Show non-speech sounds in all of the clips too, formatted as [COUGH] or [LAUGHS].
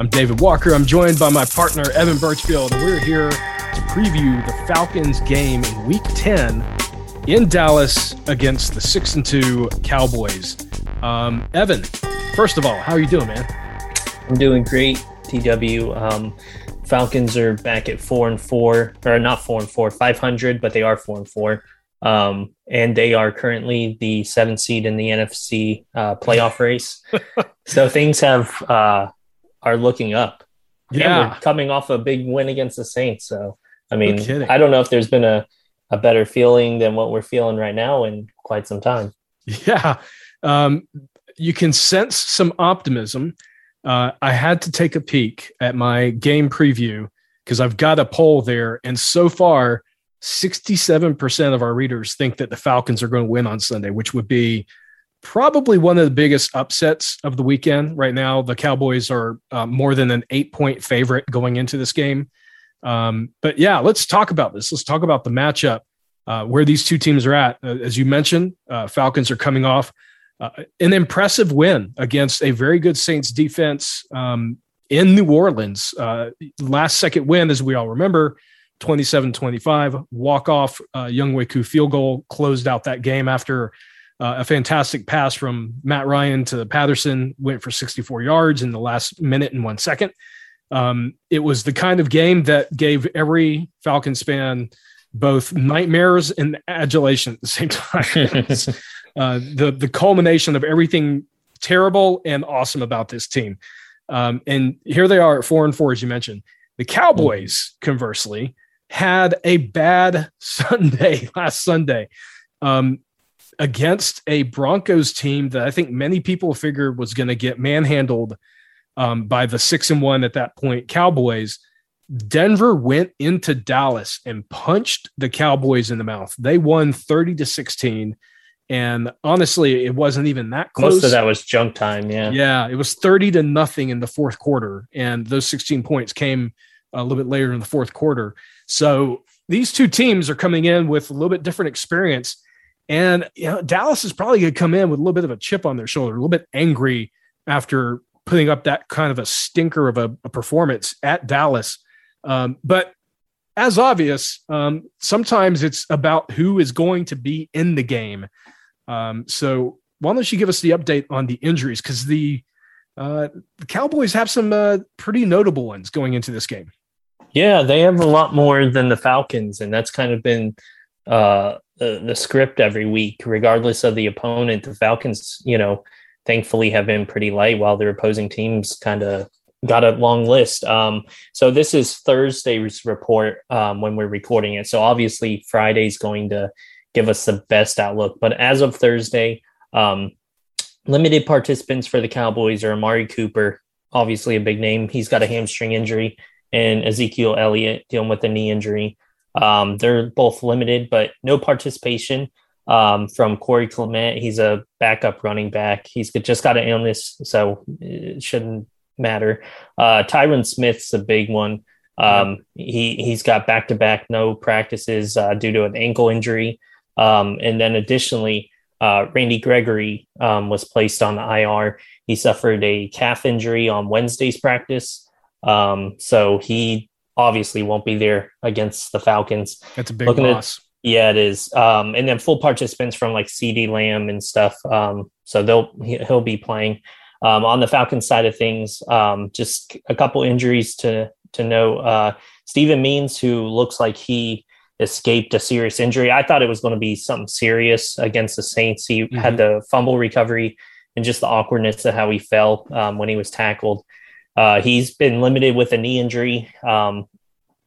I'm David Walker. I'm joined by my partner, Evan Birchfield, and we're here to preview the Falcons game in week 10 in Dallas against the 6 and 2 Cowboys. Um, Evan, first of all, how are you doing, man? I'm doing great, TW. Um, Falcons are back at 4 and 4, or not 4 and 4, 500, but they are 4 and 4. Um, and they are currently the seventh seed in the NFC uh, playoff race. [LAUGHS] so things have uh, are looking up. Yeah, coming off a big win against the Saints. So I mean, no I don't know if there's been a a better feeling than what we're feeling right now in quite some time. Yeah, um, you can sense some optimism. Uh, I had to take a peek at my game preview because I've got a poll there, and so far 67% of our readers think that the Falcons are going to win on Sunday, which would be probably one of the biggest upsets of the weekend. Right now, the Cowboys are uh, more than an eight point favorite going into this game. Um, but yeah, let's talk about this. Let's talk about the matchup, uh, where these two teams are at. Uh, as you mentioned, uh, Falcons are coming off uh, an impressive win against a very good Saints defense um, in New Orleans. Uh, last second win, as we all remember. 27 25 walk off uh, Younghoe Koo field goal closed out that game after uh, a fantastic pass from Matt Ryan to Patterson went for 64 yards in the last minute and one second. Um, it was the kind of game that gave every Falcons fan both nightmares and adulation at the same time. [LAUGHS] uh, the the culmination of everything terrible and awesome about this team. Um, and here they are at four and four, as you mentioned. The Cowboys, conversely, had a bad [LAUGHS] Sunday last Sunday um, against a Broncos team that I think many people figured was going to get manhandled um, by the six and one at that point Cowboys. Denver went into Dallas and punched the Cowboys in the mouth. They won 30 to 16. And honestly, it wasn't even that close. Most of that was junk time. Yeah. Yeah. It was 30 to nothing in the fourth quarter. And those 16 points came a little bit later in the fourth quarter. So these two teams are coming in with a little bit different experience. And you know, Dallas is probably going to come in with a little bit of a chip on their shoulder, a little bit angry after putting up that kind of a stinker of a, a performance at Dallas. Um, but as obvious, um, sometimes it's about who is going to be in the game. Um, so why don't you give us the update on the injuries? Because the uh, the Cowboys have some uh, pretty notable ones going into this game. Yeah, they have a lot more than the Falcons, and that's kind of been uh, the, script every week, regardless of the opponent. The Falcons, you know, thankfully have been pretty light, while their opposing teams kind of got a long list. Um, so this is Thursday's report um, when we're recording it. So obviously Friday's going to give us the best outlook. But as of Thursday, um, limited participants for the Cowboys are Amari Cooper, obviously a big name. He's got a hamstring injury and Ezekiel Elliott dealing with a knee injury. Um, they're both limited, but no participation um, from Corey Clement. He's a backup running back. He's just got an illness, so it shouldn't matter. Uh, Tyron Smith's a big one. Um, he he's got back to back no practices uh, due to an ankle injury, um, and then additionally, uh, Randy Gregory um, was placed on the IR. He suffered a calf injury on Wednesday's practice. Um, so he obviously won't be there against the Falcons. That's a big Looking loss. At, yeah, it is. Um, and then full participants from like CeeDee Lamb and stuff. Um, so they'll he'll be playing. Um, on the Falcons side of things, um, just a couple injuries to to know. Uh, Steven Means, who looks like he escaped a serious injury. I thought it was going to be something serious against the Saints. He mm-hmm. had the fumble recovery and just the awkwardness of how he fell um, when he was tackled. Uh, he's been limited with a knee injury. Um,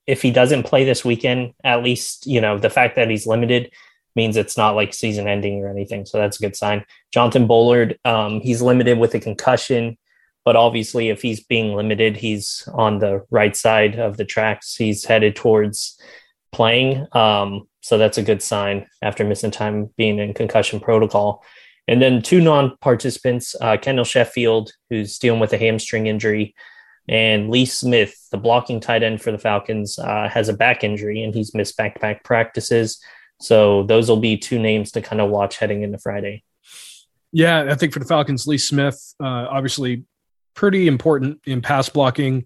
if he doesn't play this weekend, at least you know the fact that he's limited means it's not like season ending or anything. So that's a good sign. Jonathan Bullard, um, he's limited with a concussion, but obviously, if he's being limited, he's on the right side of the tracks. He's headed towards playing. Um, so that's a good sign after missing time being in concussion protocol. And then two non participants uh, Kendall Sheffield, who's dealing with a hamstring injury, and Lee Smith, the blocking tight end for the Falcons, uh, has a back injury and he's missed back to back practices. So those will be two names to kind of watch heading into Friday. Yeah, I think for the Falcons, Lee Smith, uh, obviously pretty important in pass blocking.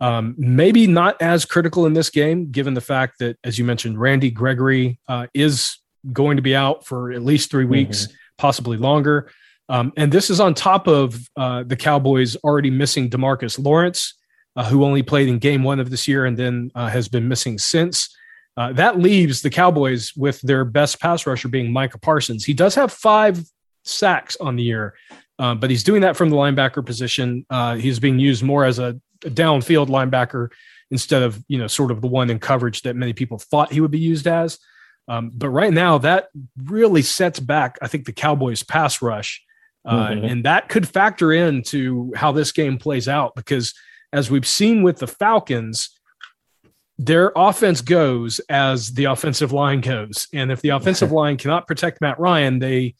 Um, maybe not as critical in this game, given the fact that, as you mentioned, Randy Gregory uh, is going to be out for at least three weeks, mm-hmm. Possibly longer. Um, and this is on top of uh, the Cowboys already missing Demarcus Lawrence, uh, who only played in game one of this year and then uh, has been missing since. Uh, that leaves the Cowboys with their best pass rusher being Micah Parsons. He does have five sacks on the year, uh, but he's doing that from the linebacker position. Uh, he's being used more as a, a, downfield linebacker instead of you know sort of the one in coverage that many people thought he would be used as. Um, but right now, that really sets back, I think, the Cowboys' pass rush, uh, mm-hmm. and that could factor into how this game plays out because, as we've seen with the Falcons their offense goes as the offensive line goes, and if the offensive [LAUGHS] line cannot protect Matt Ryan, they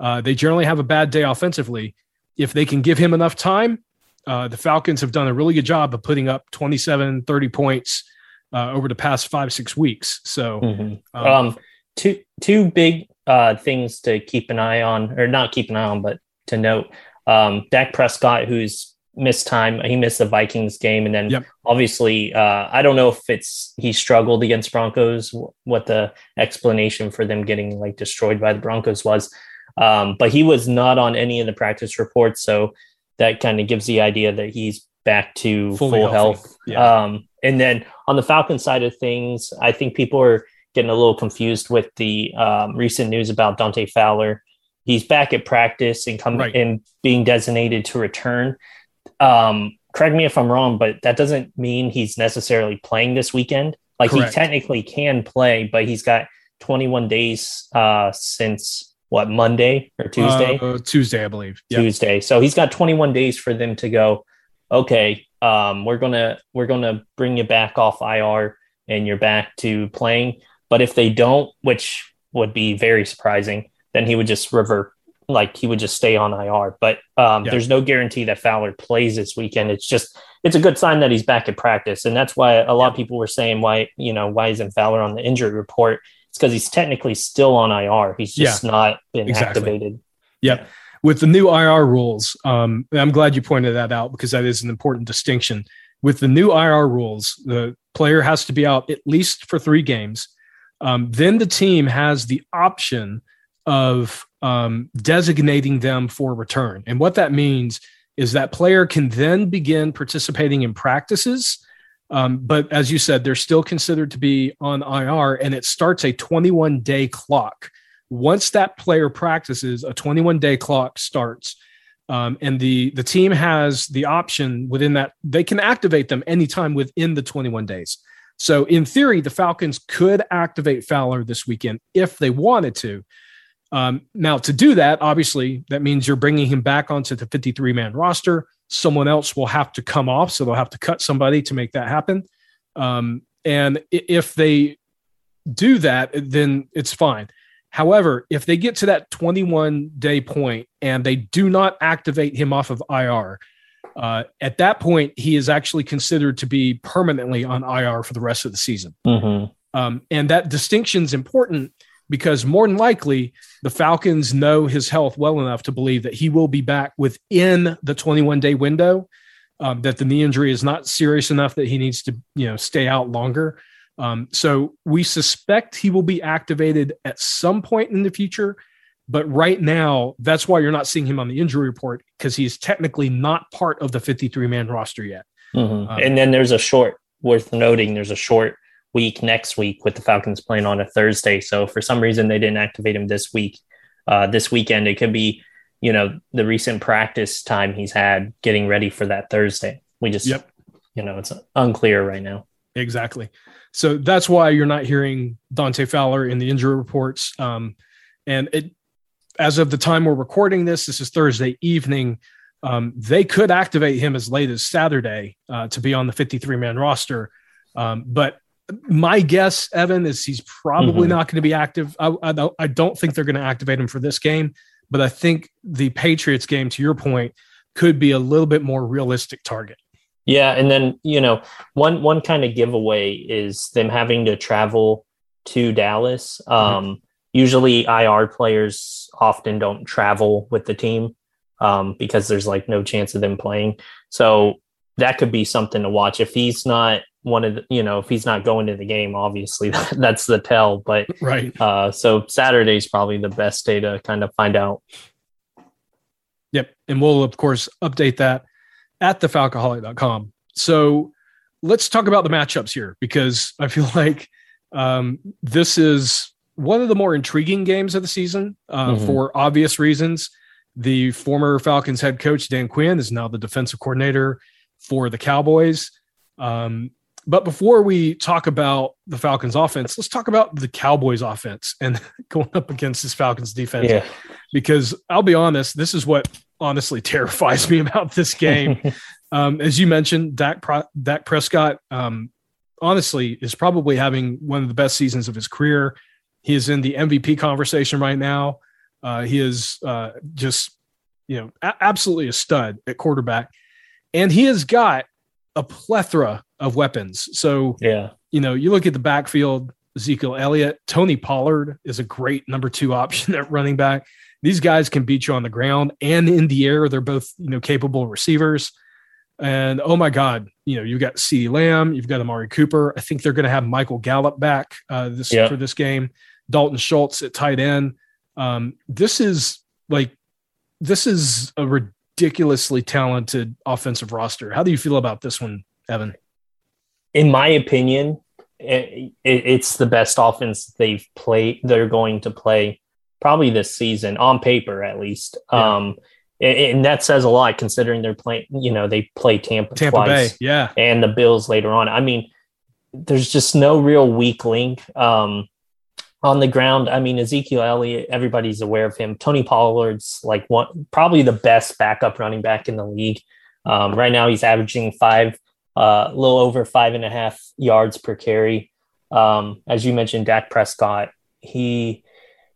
uh, they generally have a bad day offensively. If they can give him enough time, uh, the Falcons have done a really good job of putting up 27, 30 points uh, over the past five, six weeks. So, mm-hmm. um, um, two two big uh, things to keep an eye on, or not keep an eye on, but to note. Um, Dak Prescott, who's missed time. He missed the Vikings game, and then yep. obviously, uh, I don't know if it's he struggled against Broncos. What the explanation for them getting like destroyed by the Broncos was, um, but he was not on any of the practice reports, so that kind of gives the idea that he's back to Fully full healthy. health. Yeah. Um, and then on the Falcon side of things, I think people are getting a little confused with the um, recent news about Dante Fowler. He's back at practice and coming right. and being designated to return um, correct me if I'm wrong, but that doesn't mean he's necessarily playing this weekend. Like Correct. he technically can play, but he's got 21 days uh, since what Monday or Tuesday? Uh, Tuesday, I believe. Yep. Tuesday. So he's got 21 days for them to go. Okay, um, we're gonna we're gonna bring you back off IR, and you're back to playing. But if they don't, which would be very surprising, then he would just revert like he would just stay on IR. But um, yeah. there's no guarantee that Fowler plays this weekend. It's just it's a good sign that he's back at practice, and that's why a lot of people were saying why you know why isn't Fowler on the injury report? It's because he's technically still on IR. He's just yeah. not been exactly. activated. Yep. With the new IR rules, um, I'm glad you pointed that out because that is an important distinction. With the new IR rules, the player has to be out at least for three games. Um, then the team has the option of um, designating them for return. And what that means is that player can then begin participating in practices. Um, but as you said, they're still considered to be on IR, and it starts a 21 day clock. Once that player practices, a 21 day clock starts. Um, and the the team has the option within that they can activate them anytime within the 21 days. So in theory, the Falcons could activate Fowler this weekend if they wanted to. Um, now, to do that, obviously, that means you're bringing him back onto the 53 man roster. Someone else will have to come off, so they'll have to cut somebody to make that happen. Um, and if they do that, then it's fine. However, if they get to that 21 day point and they do not activate him off of IR, uh, at that point, he is actually considered to be permanently on IR for the rest of the season. Mm-hmm. Um, and that distinction is important because more than likely the Falcons know his health well enough to believe that he will be back within the 21 day window. Um, that the knee injury is not serious enough that he needs to you know stay out longer. Um, so we suspect he will be activated at some point in the future. But right now, that's why you're not seeing him on the injury report because he's technically not part of the 53 man roster yet. Mm-hmm. Um, and then there's a short worth noting there's a short week next week with the Falcons playing on a Thursday. So for some reason they didn't activate him this week. Uh, this weekend, it could be, you know, the recent practice time he's had getting ready for that Thursday. We just, yep. you know, it's unclear right now. Exactly. So that's why you're not hearing Dante Fowler in the injury reports. Um, and it, as of the time we're recording this, this is Thursday evening. Um, they could activate him as late as Saturday uh, to be on the 53 man roster. Um, but my guess, Evan, is he's probably mm-hmm. not going to be active. I, I, don't, I don't think they're going to activate him for this game, but I think the Patriots game, to your point, could be a little bit more realistic target. Yeah, and then you know one one kind of giveaway is them having to travel to Dallas. Mm-hmm. Um, mm-hmm. Usually, IR players often don't travel with the team um, because there's like no chance of them playing. So that could be something to watch if he's not one of the, you know if he's not going to the game obviously [LAUGHS] that's the tell but right uh so saturday's probably the best day to kind of find out yep and we'll of course update that at thefalcoholic.com so let's talk about the matchups here because i feel [LAUGHS] like um this is one of the more intriguing games of the season uh, mm-hmm. for obvious reasons. The former falcons head coach dan quinn is now the defensive coordinator for the cowboys. Um, but before we talk about the Falcons offense, let's talk about the Cowboys offense and [LAUGHS] going up against this Falcons defense. Yeah. Because I'll be honest, this is what honestly [LAUGHS] terrifies me about this game. [LAUGHS] um, as you mentioned, Dak, Pro- Dak Prescott, um, honestly, is probably having one of the best seasons of his career. He is in the MVP conversation right now. Uh, he is uh, just, you know, a- absolutely a stud at quarterback. And he has got a plethora of weapons. So, yeah, you know, you look at the backfield, Ezekiel Elliott, Tony Pollard is a great number two [LAUGHS] option at running back. These guys can beat you on the ground and in the air. They're both, you know, capable receivers. And oh my God, you know, you've got CeeDee Lamb, you've got Amari Cooper. I think they're going to have Michael Gallup back uh, this yeah. for this game. Dalton Schultz at tight end. Um, this is like, this is a ridiculously talented offensive roster. How do you feel about this one, Evan? In my opinion, it, it's the best offense they've played. They're going to play probably this season on paper, at least. Yeah. Um, and that says a lot considering they're playing. You know, they play Tampa, Tampa twice, Bay, yeah, and the Bills later on. I mean, there's just no real weak link um, on the ground. I mean, Ezekiel Elliott, everybody's aware of him. Tony Pollard's like one, probably the best backup running back in the league. Um, right now, he's averaging five a little over five and a half yards per carry. Um, as you mentioned, Dak Prescott, he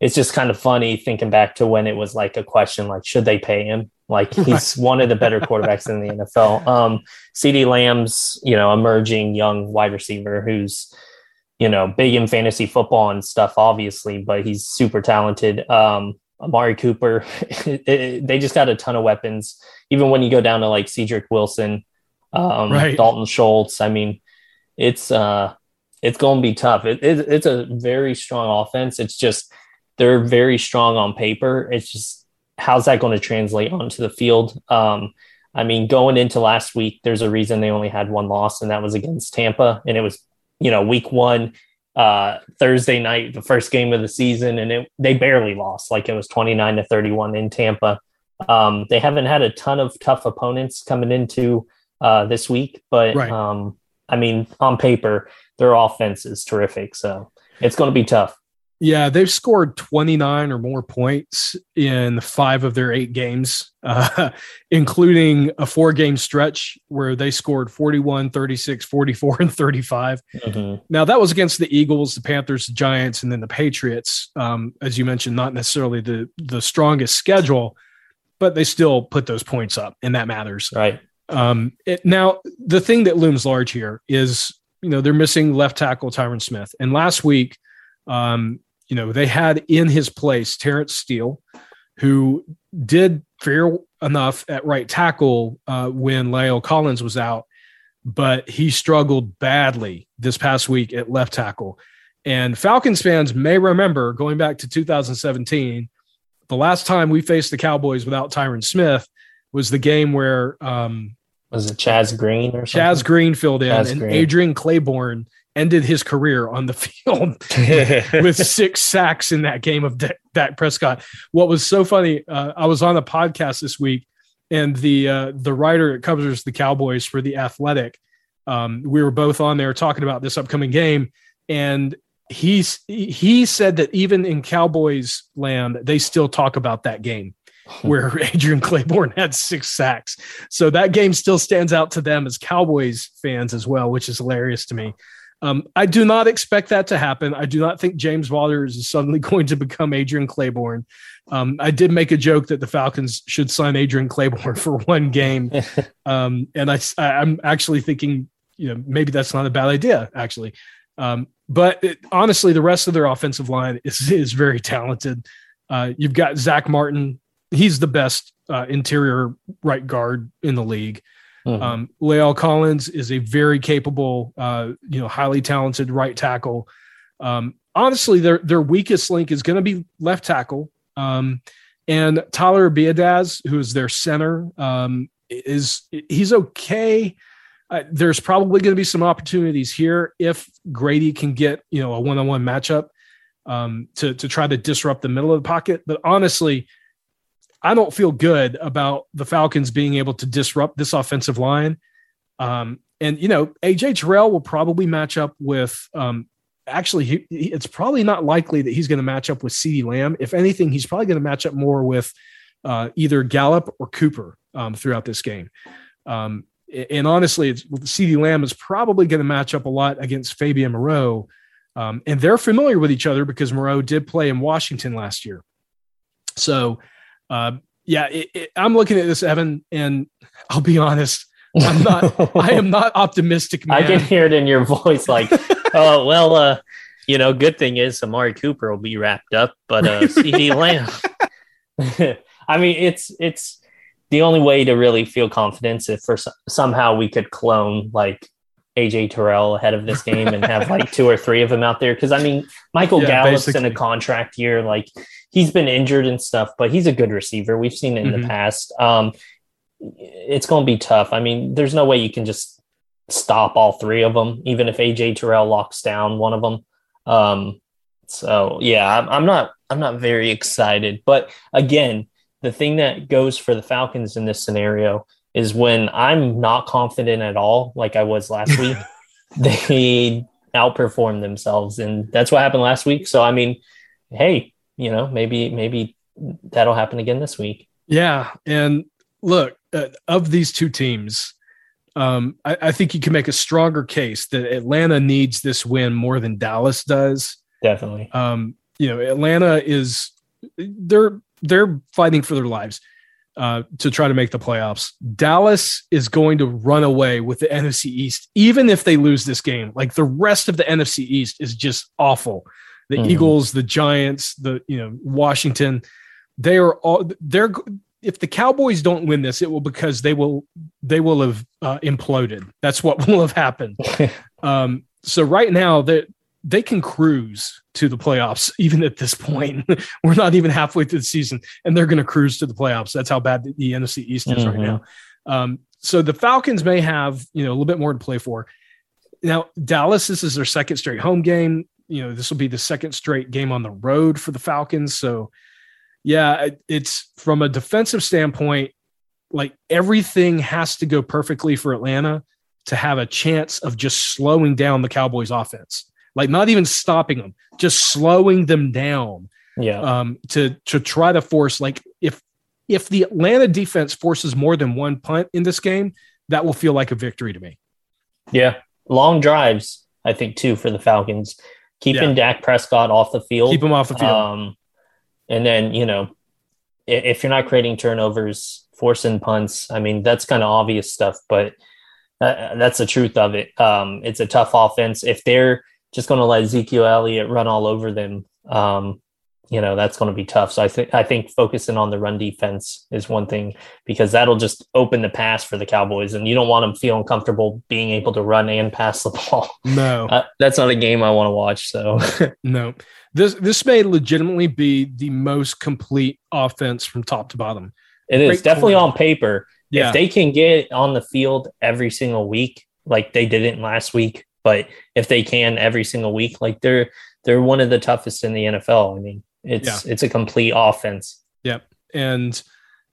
it's just kind of funny thinking back to when it was like a question like, should they pay him? Like [LAUGHS] he's one of the better quarterbacks in the NFL. Um, CeeDee Lamb's, you know, emerging young wide receiver who's, you know, big in fantasy football and stuff, obviously, but he's super talented. Um, Amari Cooper, it, [LAUGHS] it, they just got a ton of weapons. Even when you go down to like Cedric Wilson, um, right. Dalton Schultz. I mean, it's uh, it's going to be tough. It, it, it's a very strong offense. It's just they're very strong on paper. It's just how's that going to translate onto the field? Um, I mean, going into last week, there's a reason they only had one loss, and that was against Tampa, and it was you know week one. Uh, Thursday night, the first game of the season, and it, they barely lost. Like it was 29 to 31 in Tampa. Um, they haven't had a ton of tough opponents coming into uh, this week, but right. um, I mean, on paper, their offense is terrific. So it's going to be tough. Yeah, they've scored 29 or more points in five of their eight games, [LAUGHS] uh, including a four game stretch where they scored 41, 36, 44, and 35. Mm-hmm. Now, that was against the Eagles, the Panthers, the Giants, and then the Patriots. Um, as you mentioned, not necessarily the, the strongest schedule, but they still put those points up, and that matters. Right. Um, it, now, the thing that looms large here is, you know, they're missing left tackle Tyron Smith. And last week, um, you know, they had in his place Terence Steele, who did fair enough at right tackle uh, when La'el Collins was out, but he struggled badly this past week at left tackle. And Falcons fans may remember going back to 2017, the last time we faced the Cowboys without Tyron Smith was the game where um, Was it Chaz Green or something? Chaz Green filled in, Chaz and Green. Adrian Clayborn ended his career on the [LAUGHS] field [LAUGHS] with six sacks in that game of Dak, Dak Prescott. What was so funny? Uh, I was on a podcast this week, and the uh, the writer that covers the Cowboys for the Athletic, um, we were both on there talking about this upcoming game, and he's he said that even in Cowboys land, they still talk about that game [LAUGHS] where Adrian Clayborn had six sacks. So that game still stands out to them as Cowboys fans as well, which is hilarious to me. Um, I do not expect that to happen. I do not think James Vaughters is suddenly [LAUGHS] going to become Adrian Clayborn. Um, I did make a joke that the Falcons should sign Adrian Clayborn [LAUGHS] for one game, um, and I, I'm actually thinking, you know, maybe that's not a bad idea, actually. Um, but it, honestly, the rest of their offensive line is is very talented. Uh, you've got Zach Martin. He's the best uh, interior right guard in the league. Mhm. Um, La'el Collins is a very capable, uh, you know, highly talented right tackle. Um, honestly, their their weakest link is going to be left tackle. Um, and Tyler Biadasz, who is their center, um, is he's okay. Uh, there's probably going to be some opportunities here if Grady can get you know a one on one matchup um, to to try to disrupt the middle of the pocket. But honestly, I don't feel good about the Falcons being able to disrupt this offensive line. Um, and you know, AJ Terrell will probably match up with. Um, actually, he, it's probably not likely that he's going to match up with CeeDee Lamb. If anything, he's probably going to match up more with uh, either Gallup or Cooper um, throughout this game. Um, and honestly, it's, Lamb is probably going to match up a lot against Fabian Moreau. Um, and they're familiar with each other because Moreau did play in Washington last year. So, uh, yeah, it, it, I'm looking at this, Evan, and I'll be honest, I'm not, I am not optimistic, man. I can hear it in your voice, like, [LAUGHS] oh well, uh, you know, good thing is Amari Cooper will be wrapped up, but uh, [LAUGHS] CeeDee Lamb. [LAUGHS] I mean, it's it's the only way to really feel confidence if for somehow we could clone like AJ Terrell ahead of this game and have like two or three of them out there. Because I mean, Michael Yeah, Gallup's in a contract year, like he's been injured and stuff, but he's a good receiver. We've seen it in Mhm. the past. Um, it's going to be tough. I mean, there's no way you can just stop all three of them, even if AJ Terrell locks down one of them. Um, so yeah, I'm, I'm not I'm not very excited. But again, the thing that goes for the Falcons in this scenario is when I'm not confident at all, like I was last week, [LAUGHS] they outperform themselves, and that's what happened last week. So I mean, hey, you know, maybe maybe that'll happen again this week. Yeah, and look, uh, of these two teams, um, I, I think you can make a stronger case that Atlanta needs this win more than Dallas does. Definitely. Um, you know, Atlanta is they're they're fighting for their lives uh, to try to make the playoffs. Dallas is going to run away with the NFC East, even if they lose this game. Like the rest of the NFC East is just awful. The Mhm. Eagles, the Giants, the you know Washington, they are all they're. If the Cowboys don't win this, it will because they will they will have uh, imploded. That's what [LAUGHS] will have happened. [LAUGHS] Um, so right now they they can cruise to the playoffs [LAUGHS] even at this point. [LAUGHS] We're not even halfway through the season, and they're going to cruise to the playoffs. That's how bad the, the NFC East is right Mhm. now. Um, so the Falcons may have you know a little bit more to play for. Now Dallas, this is their second straight home game. You know this will be the second straight game on the road for the Falcons. So yeah, it- it's from a defensive standpoint, like everything has to go perfectly for Atlanta to have a chance of just slowing down the Cowboys offense. Like not even stopping them, just slowing them down Yeah. um, to to try to force like if if the Atlanta defense forces more than one punt in this game, that will feel like a victory to me. Yeah. Long drives, I think, too, for the Falcons. Keeping Yeah. Dak Prescott off the field. Keep them off the field. Um, and then, you know, if you're not creating turnovers, forcing punts, I mean, that's kind of obvious stuff, but uh, that's the truth of it. Um, it's a tough offense. If they're just going to let Ezekiel Elliott run all over them, um, you know, that's going to be tough. So I think I think focusing on the run defense is one thing because that'll just open the pass for the Cowboys, and you don't want them feeling comfortable being able to run and pass the [LAUGHS] ball. no, Uh, that's not a game I want to watch. So [LAUGHS] no. This this may legitimately be the most complete offense from top to bottom. it is Great definitely corner. on paper. Yeah. If they can get on the field every single week, like they didn't last week, but if they can every single week, like they're they're one of the toughest in the NFL. I mean, it's yeah. it's a complete offense. Yep. And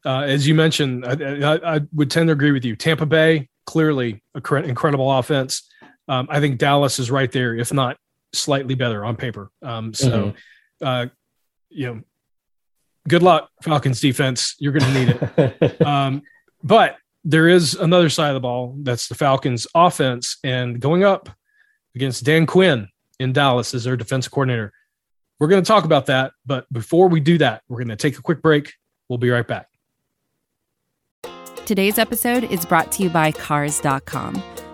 uh, as you mentioned, I, I, I, would tend to agree with you. Tampa Bay, clearly a cre- incredible offense. Um, I think Dallas is right there, if not slightly better on paper. Um, so, mm-hmm. uh, you know, good luck, Falcons defense. You're going to need it. [LAUGHS] um, but there is another side of the ball. That's the Falcons offense, and going up against Dan Quinn in Dallas as their defense coordinator. We're going to talk about that, but before we do that, we're going to take a quick break. We'll be right back. Today's episode is brought to you by Cars.com.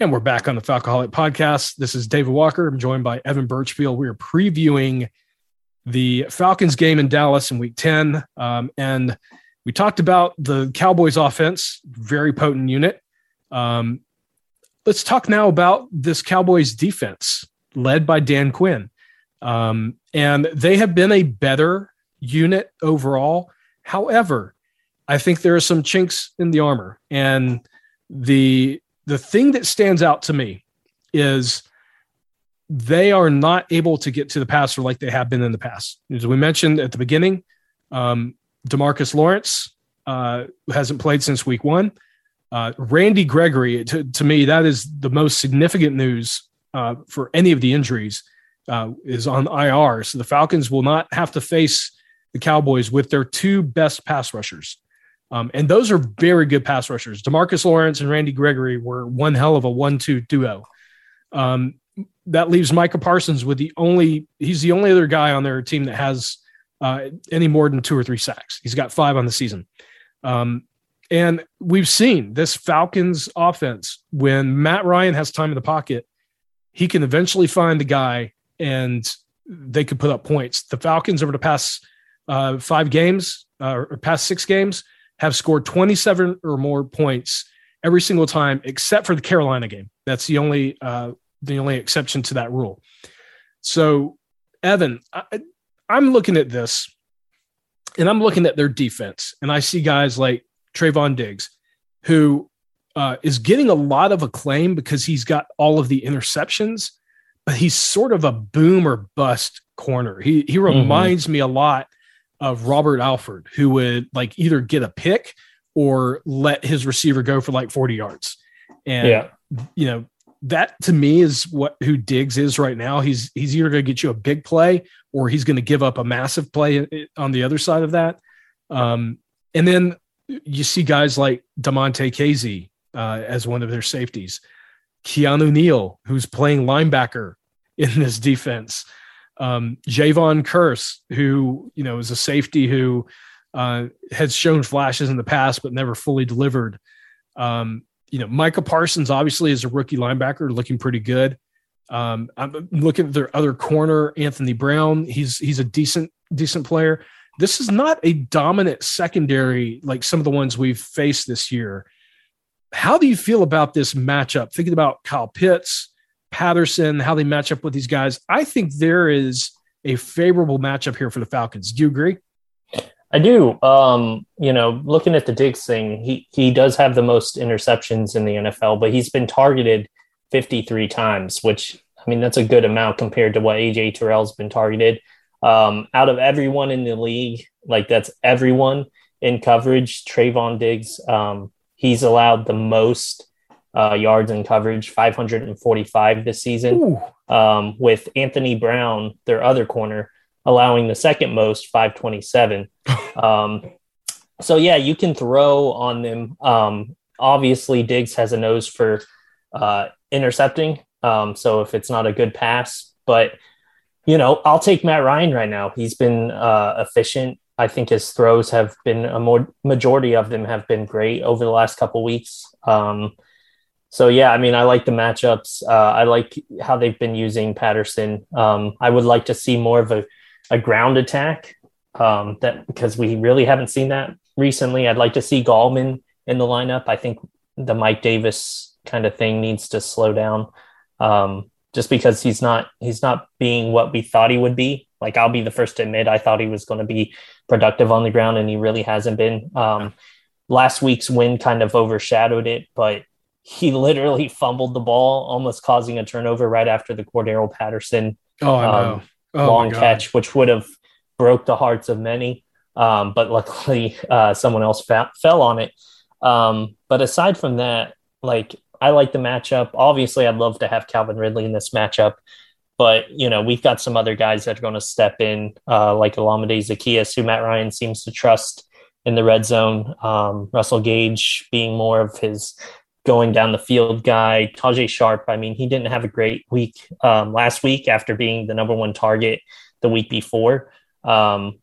And we're back on the Falcoholic podcast. This is David Walker. I'm joined by Evan Birchfield. We are previewing the Falcons game in Dallas in week 10. Um, and we talked about the Cowboys offense, very potent unit. Um, let's talk now about this Cowboys defense led by Dan Quinn. Um, and they have been a better unit overall. However, I think there are some chinks in the armor. And the the thing that stands out to me is they are not able to get to the passer like they have been in the past. As we mentioned at the beginning, um, Demarcus Lawrence uh, hasn't played since week one. Uh, Randy Gregory, to, to, me, that is the most significant news uh, for any of the injuries, uh, is on IR. So the Falcons will not have to face the Cowboys with their two best pass rushers. Um, and those are very good pass rushers. Demarcus Lawrence and Randy Gregory were one hell of a one-two duo. Um, that leaves Micah Parsons with the only he's the only other guy on their team that has uh, any more than two or three sacks. He's got five on the season. Um, and we've seen this Falcons offense when Matt Ryan has time in the pocket, he can eventually find the guy and they could put up points. The Falcons over the past uh, five games uh, or past six games have scored 27 or more points every single time, except for the Carolina game. That's the only uh, the only exception to that rule. So, Evan, I, I'm looking at this, and I'm looking at their defense, and I see guys like Trevon Diggs, who uh, is getting a lot of acclaim because he's got all of the interceptions, but he's sort of a boom or bust corner. He he mm-hmm. reminds mm-hmm. me a lot of Robert Alford, who would like either get a pick or let his receiver go for like 40 yards. And yeah. you know, that to me is what who Diggs is right now. He's he's either going to get you a big play or he's going to give up a massive play on the other side of that. Um, and then you see guys like Damontae Kazee uh, as one of their safeties, Keanu Neal, who's playing linebacker in this defense um, Jayron Kearse, who you know is a safety who uh, has shown flashes in the past but never fully delivered. Um, you know, Micah Parsons obviously is a rookie linebacker, looking pretty good. Um, I'm looking at their other corner, Anthony Brown. He's he's a decent decent player. This is not a dominant secondary like some of the ones we've faced this year. How do you feel about this matchup? Thinking about Kyle Pitts, Patterson, how they match up with these guys. I think there is a favorable matchup here for the Falcons. Do you agree? I do. Um, you know, looking at the Diggs thing, he he does have the most interceptions in the NFL, but he's been targeted 53 times, which I mean that's a good amount compared to what AJ Terrell's been targeted. Um, out of everyone in the league, like that's everyone in coverage. Trevon Diggs, um, he's allowed the most uh, yards in coverage, 545 this season, um, with Anthony Brown, their other corner, allowing the second most, 527. [LAUGHS] um, so, yeah, you can throw on them. Um, obviously, Diggs has a nose for uh, intercepting. Um, so, if it's not a good pass, but you know, I'll take Matt Ryan right now. He's been uh, efficient I think his throws have been a more majority of them have been great over the last couple weeks. Um, so yeah, I mean, I like the matchups. Uh, I like how they've been using Patterson. Um, I would like to see more of a, a ground attack um, that because we really haven't seen that recently. I'd like to see Gallman in the lineup. I think the Mike Davis kind of thing needs to slow down, um, just because he's not he's not being what we thought he would be. Like I'll be the first to admit, I thought he was going to be productive on the ground, and he really hasn't been. Um, last week's win kind of overshadowed it, but he literally fumbled the ball, almost causing a turnover right after the Cordarrelle Patterson oh, um, oh long catch, which would have broke the hearts of many. Um, but luckily, uh, someone else fa- fell on it. Um, but aside from that, like I like the matchup. Obviously, I'd love to have Calvin Ridley in this matchup, but you know we've got some other guys that are going to step in, uh, like Olamide Zaccheaus, who Matt Ryan seems to trust in the red zone. Um, Russell Gage being more of his going down the field guy. Tajaé Sharpe, I mean, he didn't have a great week um, last week after being the number one target the week before. Um,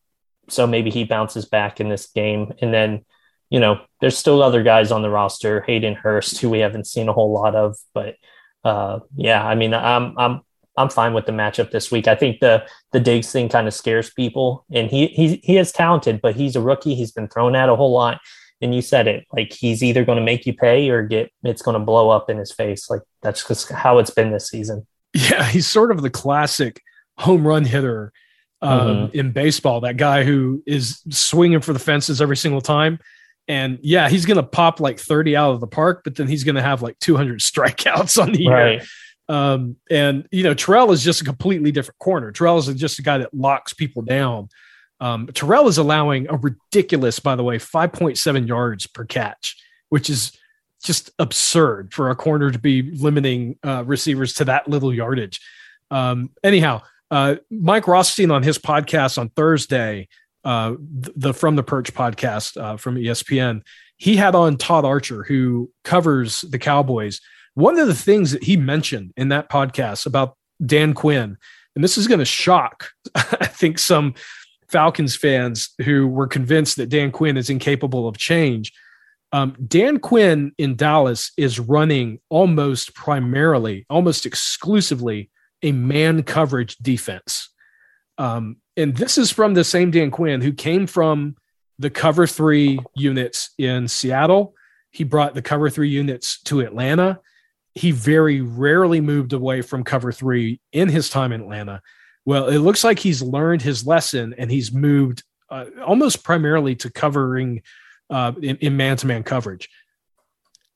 so maybe he bounces back in this game. And then, you know, there's still other guys on the roster, Hayden Hurst, who we haven't seen a whole lot of. But uh, yeah, I mean, I'm I'm I'm fine with the matchup this week. I think the the Diggs thing kind of scares people, and he he he is talented, but he's a rookie. He's been thrown at a whole lot, and you said it like he's either going to make you pay or get it's going to blow up in his face. Like that's just how it's been this season. Yeah he's sort of the classic home run hitter um, mm-hmm. in baseball that guy who is swinging for the fences every single time. And yeah he's going to pop like 30 out of the park but then he's going to have like 200 [LAUGHS] strikeouts on the right. year um, and you know terrell is just a completely different corner. Terrell is just a guy that locks people down um, Terrell is allowing a ridiculous, by the way, 5.7 yards per catch, which is just absurd for a corner to be limiting uh, receivers to that little yardage. Um, anyhow, uh, Mike Rothstein on his podcast on Thursday, uh, the From the Perch podcast uh, from ESPN, he had on Todd Archer, who covers the Cowboys. One of the things that he mentioned in that podcast about Dan Quinn, and this is going to shock, [LAUGHS] I think, some Falcons fans who were convinced that Dan Quinn is incapable of change. Um, Dan Quinn in Dallas is running almost primarily, almost exclusively a man coverage defense. Um, and this is from the same Dan Quinn who came from the cover three units in Seattle. He brought the cover three units to Atlanta. He very rarely moved away from cover three in his time in Atlanta. Well, it looks like he's learned his lesson and he's moved uh, almost primarily to covering uh, in man to man coverage.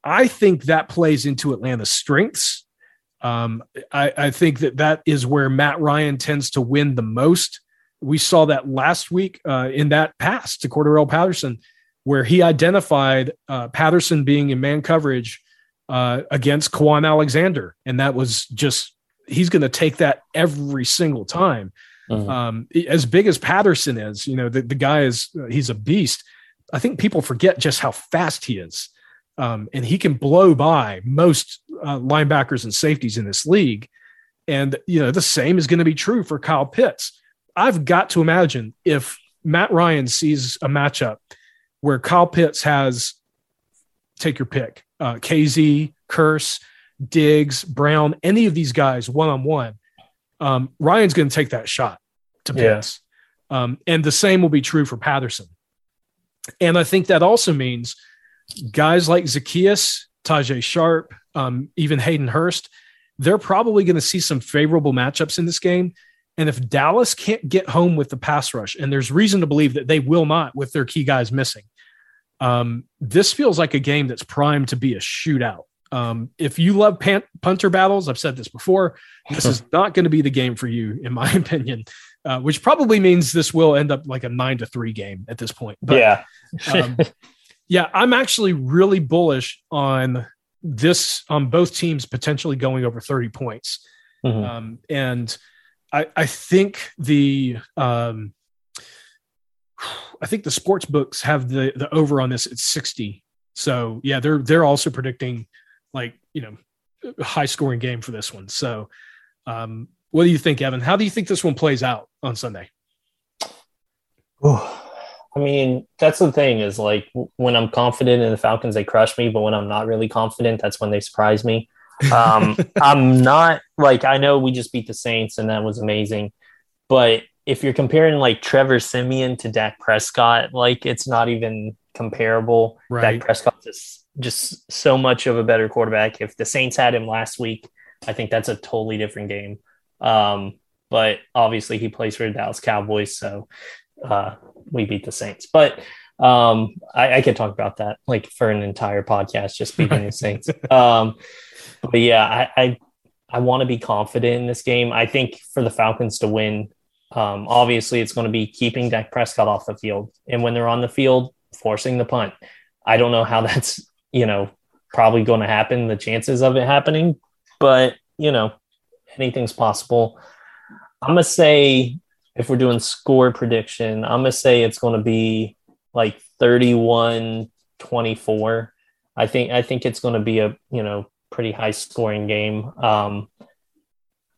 I think that plays into Atlanta's strengths. Um, I, I, think that that is where Matt Ryan tends to win the most. We saw that last week uh, in that pass to Cordarrelle Patterson, where he identified uh, Patterson being in man coverage uh, against Kwon Alexander, and that was just he's going to take that every single time. Mm-hmm. Um, as big as Patterson is, you know, the, the guy is, uh, he's a beast. I think people forget just how fast he is. Um, and he can blow by most uh, linebackers and safeties in this league. And, you know, the same is going to be true for Kyle Pitts. I've got to imagine if Matt Ryan sees a matchup where Kyle Pitts has, take your pick, uh, Kazee, Kearse, Diggs, Brown, any of these guys one on one, Ryan's going to take that shot to Pitts. Yeah. Um, and the same will be true for Patterson. And I think that also means guys like Zaccheaus, Tajaé Sharpe, um, even Hayden Hurst, they're probably going to see some favorable matchups in this game. And if Dallas can't get home with the pass rush, and there's reason to believe that they will not with their key guys missing, um, this feels like a game that's primed to be a shootout. Um, if you love pan- punter battles, I've said this before, [LAUGHS] this is not going to be the game for you, in my [LAUGHS] opinion. Uh, which probably means this will end up like a nine to three game at this point. But, yeah, um, [LAUGHS] yeah, I'm actually really bullish on this on both teams potentially going over 30 points. Mm-hmm. Um, and I, I think the um, I think the sports books have the the over on this at 60. So yeah, they're they're also predicting like you know high scoring game for this one. So, um, what do you think, Evan? How do you think this one plays out on Sunday? Oh, I mean, that's the thing is like when I'm confident in the Falcons, they crush me. But when I'm not really confident, that's when they surprise me. Um, [LAUGHS] I'm not like I know we just beat the Saints and that was amazing, but if you're comparing like Trevor Siemian to Dak Prescott, like it's not even comparable. Right. Dak Prescott is just so much of a better quarterback. If the Saints had him last week, I think that's a totally different game. Um, but obviously he plays for the Dallas Cowboys, so uh, we beat the Saints. But um, I, I, could talk about that like for an entire podcast, just [LAUGHS] beating the Saints. Um, but yeah, I I, I want to be confident in this game. I think for the Falcons to win, um, obviously it's going to be keeping Dak Prescott off the field, and when they're on the field, forcing the punt. I don't know how [LAUGHS] that's you know probably going to happen. The chances of it happening, but you know anything's possible. I'm gonna say if we're doing score prediction, I'm gonna say it's going to be like 31 24. I think I think it's going to be a you know pretty high scoring game. Um,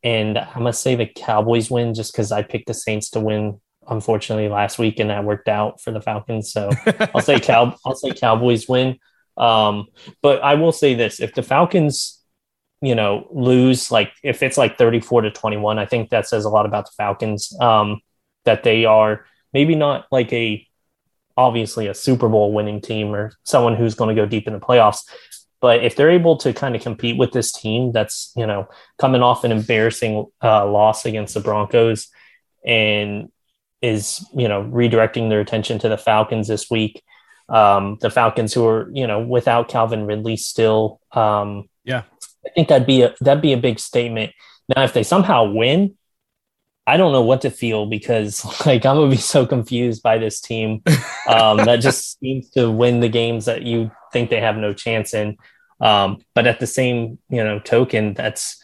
and I'm gonna say the Cowboys win just because I picked the Saints to win. Unfortunately, last week and that worked out for the Falcons. So [LAUGHS] I'll say Cow I'll say Cowboys win. Um, but I will say this: if the Falcons, you know, lose like if it's like 34 to 21, I think that says a lot about the Falcons. Um, that they are maybe not like a obviously a Super Bowl winning team or someone who's going to go deep in the playoffs, but if they're able to kind of compete with this team that's, you know, coming off an embarrassing uh, loss against the Broncos and is, you know, redirecting their attention to the Falcons this week, um, the Falcons who are, you know, without Calvin Ridley still. Um, yeah. I think that'd be a, that'd be a big statement. Now, if they somehow win, I don't know what to feel because [LAUGHS] like I'm gonna be so confused by this team um, that just [LAUGHS] seems to win the games that you think they have no chance in. Um, but at the same, you know, token, that's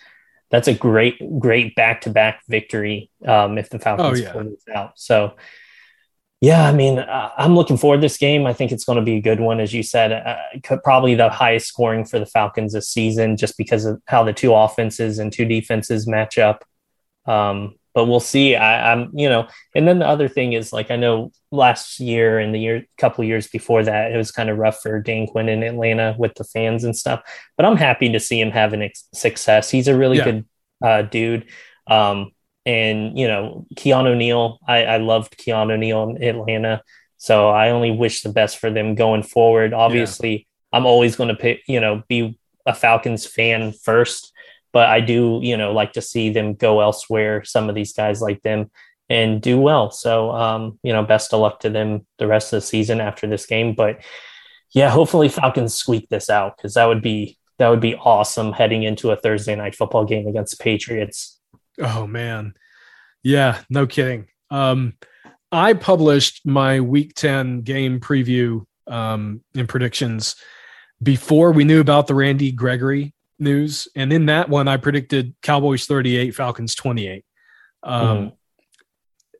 that's a great, great back to back victory um, if the Falcons oh, yeah. pull this out. So, yeah, I mean, uh, I'm looking forward to this game. I think it's going to be a good one, as you said. Uh, probably the highest scoring for the Falcons this season, just because of how the two offenses and two defenses match up. Um, but we'll see. I, am you know, and then the other thing is like I know last year and the year, couple years before that, it was kind of rough for Dan Quinn in Atlanta with the fans and stuff. But I'm happy to see him having ex- success. He's a really yeah. good uh, dude. Um, and you know, Keanu Neal, I, I loved Keanu Neal in Atlanta, so I only wish the best for them going forward. Obviously, yeah. I'm always going to pick, you know, be a Falcons fan first but I do, you know, like to see them go elsewhere. Some of these guys like them and do well. So, um, you know, best of luck to them the rest of the season after this game. But yeah, hopefully Falcons squeak this out because that would be that would be awesome heading into a Thursday night football game against the Patriots. Oh man, yeah, no kidding. Um, I published my Week Ten game preview um, and predictions before we knew about the Randy Gregory news, and in that one, I predicted Cowboys 38, Falcons 28. Um, mm-hmm.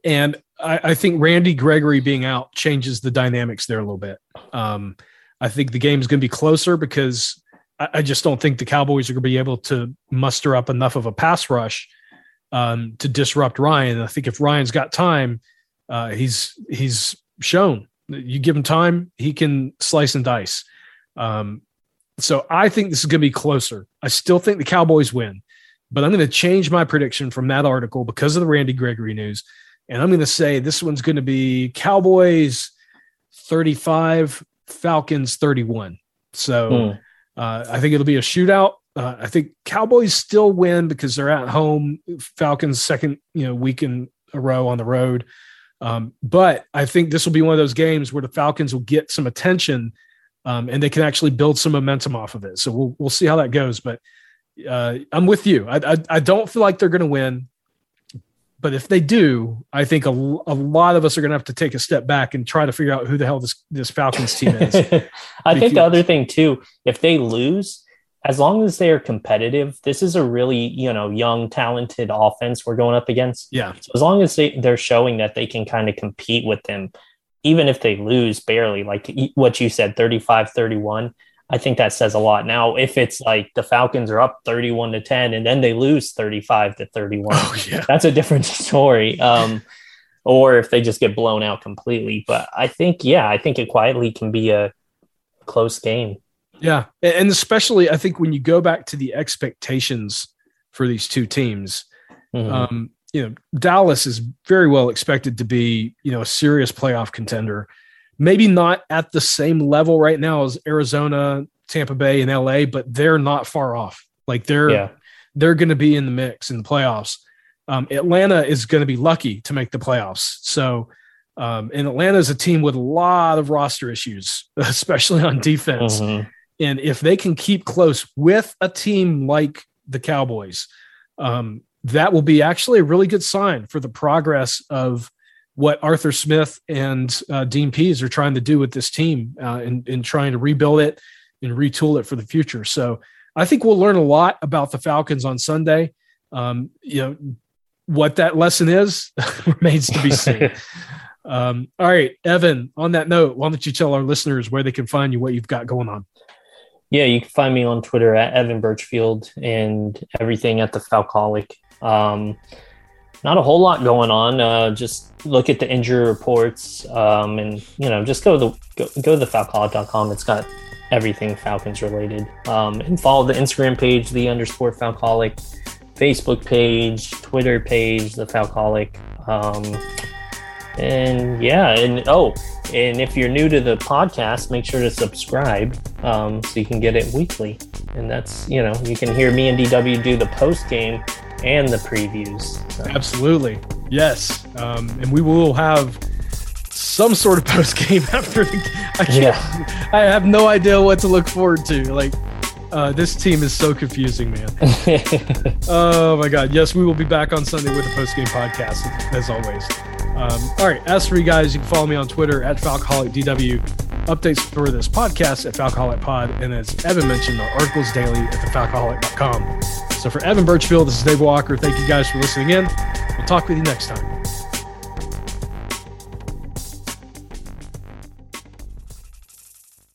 And I, I, think Randy Gregory being out changes the dynamics there a little bit. Um, I think the game is going to be closer because I, I, just don't think the Cowboys are going to be able to muster up enough of a pass rush um, to disrupt Ryan. I think if Ryan's got time, uh, he's he's shown you give him time, he can slice and dice. Um, so I think this is going to be closer. I still think the Cowboys win, but I'm going to change my prediction from that article because of the Randy Gregory news. And I'm going to say this one's going to be Cowboys 35, Falcons 31. So hmm. uh, I think it'll be a shootout. Uh, I think Cowboys still win because they're at home. Falcons second, you know, week in a row on the road. Um, but I think this will be one of those games where the Falcons will get some attention um, and they can actually build some momentum off of it. So we'll we'll see how that goes. But uh, I'm with you. I, I, I don't feel like they're going to win, but if they do, I think a, a lot of us are going to have to take a step back and try to figure out who the hell this this Falcons team is. [LAUGHS] I think the other thing too, if they lose. As long as they are competitive, this is a really you know young, talented offense we're going up against. Yeah. So as long as they, they're showing that they can kind of compete with them, even if they lose barely, like what you said, 35 31, I think that says a lot. Now, if it's like the Falcons are up 31 to 10 and then they lose 35 to 31, oh, yeah. that's a different [LAUGHS] story. Um, or if they just get blown out completely. But I think, yeah, I think it quietly can be a close game. Yeah. And especially, I think when you go back to the expectations for these two teams, mm-hmm. um, you know, Dallas is very well expected to be, you know, a serious playoff contender. Maybe not at the same level right now as Arizona, Tampa Bay, and LA, but they're not far off. Like they're yeah. they're going to be in the mix in the playoffs. Um, Atlanta is going to be lucky to make the playoffs. So, um, and Atlanta is a team with a lot of roster issues, [LAUGHS] especially on defense. Mm-hmm. And if they can keep close with a team like the Cowboys, um, that will be actually a really good sign for the progress of what Arthur Smith and uh, Dean Pees are trying to do with this team uh, in, in trying to rebuild it and retool it for the future. So I think we'll learn a lot about the Falcons on Sunday. Um, you know, what that lesson is [LAUGHS] remains to be seen. [LAUGHS] um, all right, Evan, on that note, why don't you tell our listeners where they can find you, what you've got going on? Yeah, you can find me on Twitter at Evan Birchfield and everything at the Falcoholic. Um, not a whole lot going on. Uh, just look at the injury reports um, and, you know, just go to the, go, go to the falcoholic.com. It's got everything Falcons related. Um, and follow the Instagram page, the underscore Falcoholic Facebook page, Twitter page, the Falcoholic. And yeah, and oh, and if you're new to the podcast, make sure to subscribe um, so you can get it weekly. And that's, you know, you can hear me and DW do the post game and the previews. So. Absolutely. Yes. Um, and we will have some sort of [LAUGHS] post game after the I can't yeah. I have no idea what to look forward to. Like uh, this team is so confusing, man. [LAUGHS] oh my god! Yes, we will be back on Sunday with a post game podcast as always. Um, all right, as for you guys, you can follow me on Twitter at FalcoholicDW. Updates for this podcast at Falcoholic Pod, and as Evan mentioned, our articles daily at thefalcoholic.com. So for Evan Birchfield, this is Dave Walker. Thank you guys for listening in. We'll talk with you next time.